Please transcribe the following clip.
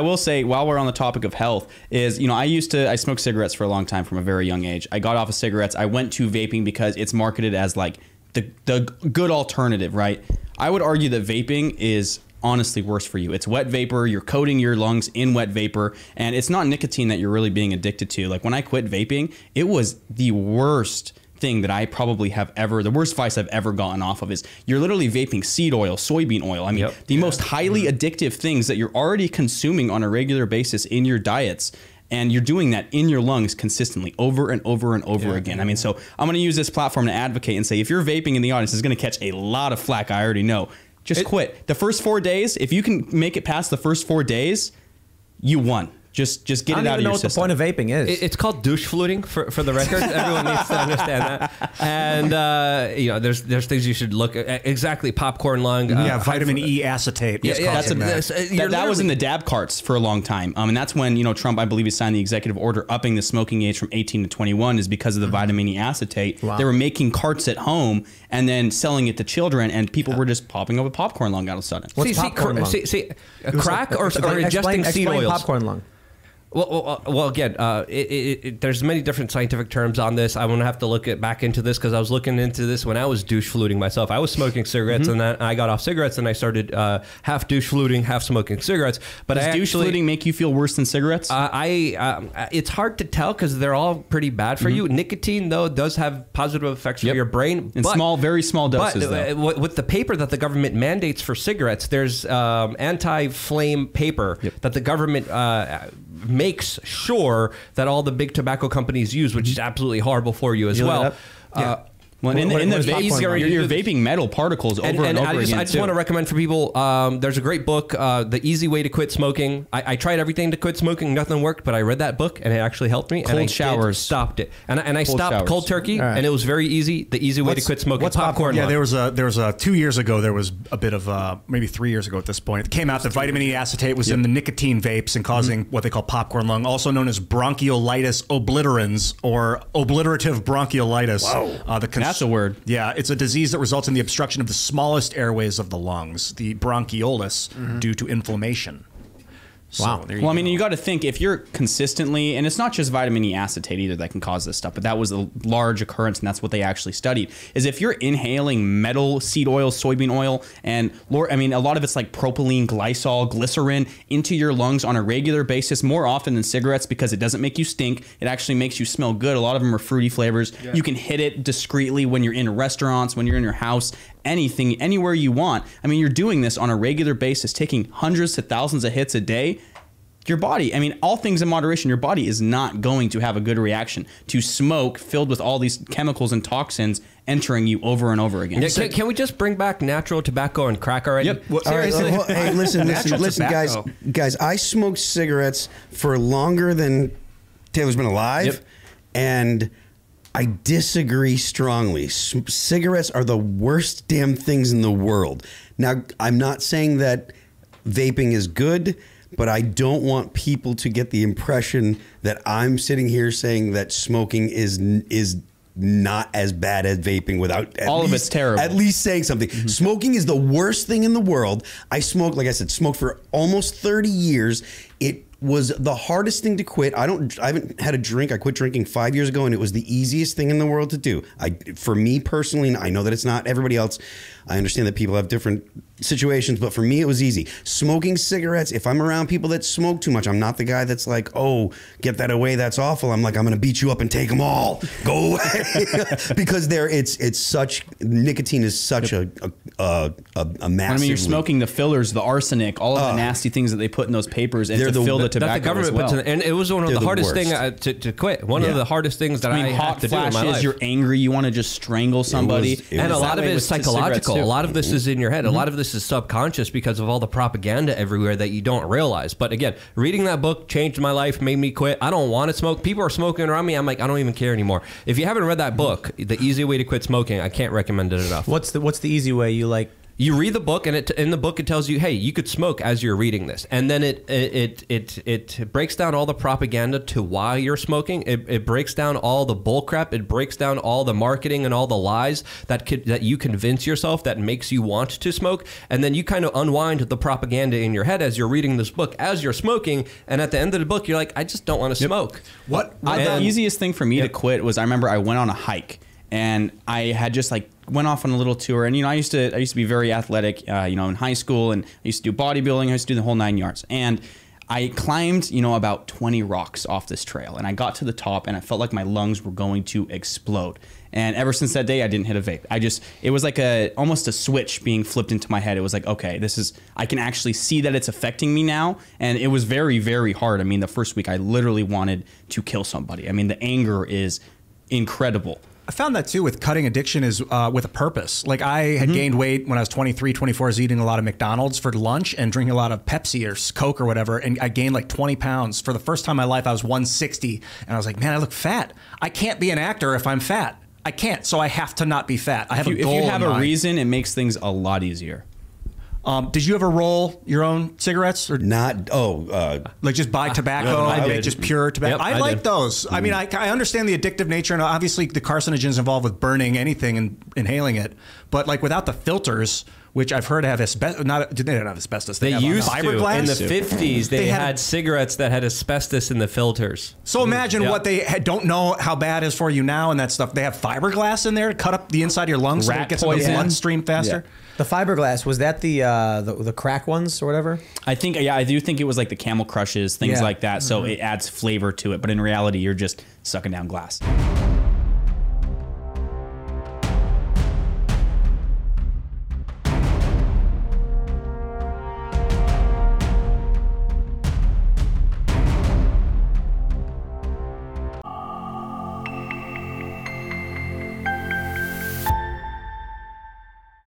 I will say, while we're on the topic of health, is you know I used to I smoked cigarettes for a long time from a very young age. I got off of cigarettes. I went to vaping because it's marketed as like the the good alternative, right? I would argue that vaping is honestly worse for you. It's wet vapor. You're coating your lungs in wet vapor, and it's not nicotine that you're really being addicted to. Like when I quit vaping, it was the worst thing that I probably have ever, the worst vice I've ever gotten off of is you're literally vaping seed oil, soybean oil. I mean, Yep. the most highly addictive things that you're already consuming on a regular basis in your diets. And you're doing that in your lungs consistently over and over and over again. I mean, so I'm going to use this platform to advocate and say if you're vaping in the audience, it's going to catch a lot of flack. I already know. Just quit. The first four days, if you can make it past the first four days, you won. Just just get it I it don't out even of know your what system. the point of vaping is. It- It's called douche fluting for, for the record. Everyone needs to understand that. And uh, you know, there's there's things you should look at. Exactly, popcorn lung. uh, yeah, vitamin E acetate. Yeah, was yeah, that's a- that. that's- uh, you're that, that was in the dab carts for a long time. Um, and that's when, you know, Trump, I believe, he signed the executive order upping the smoking age from 18 to 21 is because of the vitamin E acetate. Wow. They were making carts at home and then selling it to children, and people were just popping up a popcorn lung out of a sudden. What's see, see, popcorn cr- lung? see, see, a crack like- or, or explain- ingesting seed explain oils. popcorn lung. Well, well, well, again, uh, it, it, it, there's many different scientific terms on this. I'm gonna have to look at, back into this because I was looking into this when I was douche fluting myself. I was smoking cigarettes, Mm-hmm. and then I got off cigarettes, and I started uh, half douche fluting, half smoking cigarettes. But Does I douche actually, fluting make you feel worse than cigarettes? Uh, I um, it's hard to tell because they're all pretty bad for you. Nicotine though does have positive effects Mm-hmm. Yep. for your brain In small- very small doses, But uh, though. with with the paper that the government mandates for cigarettes, there's um, anti-flame paper that the government uh, makes sure that all the big tobacco companies use, which is absolutely horrible for you as You well. up? Uh, well, in, the- what- in the what is vape, popcorn you're, you're vaping metal particles over and, and, and over I just, again. I just too. want to recommend for people. Um, there's a great book, uh, "The Easy Way to Quit Smoking." I, I tried everything to quit smoking, nothing worked, but I read that book and it actually helped me. and Cold I did- showers. stopped it, and I, and I Cold stopped showers. cold turkey, All right. and it was very easy. The easy way to quit smoking. what's popcorn Yeah, there was a there was a two years ago there was a bit of uh maybe three years ago at this point it came out that vitamin E acetate was in the nicotine vapes and causing what they call popcorn lung, also known as bronchiolitis obliterans or obliterative bronchiolitis. Wow, uh, the That's a word. Yeah, it's a disease that results in the obstruction of the smallest airways of the lungs, the bronchioles, mm-hmm. due to inflammation. So, Wow. there you Well, I mean, you got to think if you're consistently, and it's not just vitamin E acetate either that can cause this stuff, but that was a large occurrence, and that's what they actually studied. Is if you're inhaling metal, seed oil, soybean oil, and Lord, I mean, a lot of it's like propylene, glycol, glycerin into your lungs on a regular basis, more often than cigarettes because it doesn't make you stink. It actually makes you smell good. A lot of them are fruity flavors. You can hit it discreetly when you're in restaurants, when you're in your house, anything, anywhere you want. I mean, you're doing this on a regular basis, taking hundreds to thousands of hits a day your body, I mean, all things in moderation, your body is not going to have a good reaction to smoke filled with all these chemicals and toxins entering you over and over again. Yeah, can, can we just bring back natural tobacco and crack already? Yep. Well, All right, well, hey, listen, listen, listen, guys, guys. I smoked cigarettes for longer than Taylor's been alive, Yep. and I disagree strongly. C- cigarettes are the worst damn things in the world. Now, I'm not saying that vaping is good, but I don't want people to get the impression that I'm sitting here saying that smoking is is not as bad as vaping without at All of it's terrible. At least saying something. Mm-hmm. Smoking is the worst thing in the world. I smoked, like I said, smoked for almost 30 years. It was the hardest thing to quit. I don't I haven't had a drink. I quit drinking 5 years ago and it was the easiest thing in the world to do. I for me personally, I know that it's not everybody else. I understand that people have different situations, but for me it was easy. Smoking cigarettes, if I'm around people that smoke too much, I'm not the guy that's like, "Oh, get that away, that's awful." I'm like, "I'm going to beat you up and take them all." Go away. because there it's it's such nicotine is such a a a, a, a I massive mean, you're smoking the fillers, the arsenic, all of the nasty things that they put in those papers, and to the- fill the that tobacco that the government as well. puts in, and it was one of They're the the hardest thing worst. uh, to, to quit. One Yeah. of the hardest things that I I, mean, had hot to do in my flashes. life. You're angry. You want to just strangle somebody. it and a lot of it is psychological. A lot of this is in your head. A lot of this is subconscious because of all the propaganda everywhere that you don't realize. But again, reading that book changed my life, made me quit. I don't want to smoke. People are smoking around me. I'm like, I don't even care anymore. If you haven't read that book, The Easy Way to Quit Smoking, I can't recommend it enough. What's the What's the easy way? You like You read the book, and it, in the book it tells you, hey, you could smoke as you're reading this, and then it it it it, it breaks down all the propaganda to why you're smoking. It, it breaks down all the bull crap. It breaks down all the marketing and all the lies that could that you convince yourself that makes you want to smoke, and then you kind of unwind the propaganda in your head as you're reading this book as you're smoking, and at the end of the book, you're like, I just don't want to smoke. What? I, the easiest thing for me to quit was I remember I went on a hike and I had just like went off on a little tour. And you know I used to I used to be very athletic uh, you know in high school and I used to do bodybuilding. I used to do the whole nine yards. And I climbed you know about 20 rocks off this trail. And I got to the top and I felt like my lungs were going to explode. And ever since that day I didn't hit a vape. I just it was like a almost a switch being flipped into my head. It was like okay this is I can actually see that it's affecting me now. And it was very very hard. I mean the first week I literally wanted to kill somebody. I mean the anger is incredible I found that too with cutting addiction is uh, with a purpose. Like I had gained weight when I was 23, 24, I was eating a lot of McDonald's for lunch and drinking a lot of Pepsi or Coke or whatever. And I gained like 20 pounds. For the first time in my life, I was 160. And I was like, man, I look fat. I can't be an actor if I'm fat. I can't. So I have to not be fat. I have if you, a goal if you have a mind. reason it makes things a lot easier Um, did you ever roll your own cigarettes or Not oh, uh, like just buy tobacco, I like did. just pure tobacco. Yep, I, I like did. those. I mean, I, I understand the addictive nature and obviously the carcinogens involved with burning anything and inhaling it, but like without the filters, which I've heard have asbestos. Not they don't have asbestos. They have, uh, used to fiberglass. in the fifties. They, They had- had, cigarettes that had asbestos in the filters. so imagine Yeah. what they ha- don't know how bad is for you now and that stuff. They have fiberglass in there to cut up the inside of your lungs so Rat it gets in the poison. bloodstream faster. The fiberglass was that the uh, the, the crack ones or whatever? I think yeah I do think it was like the camel crushes things Yeah. like that so it adds flavor to it but in reality you're just sucking down glass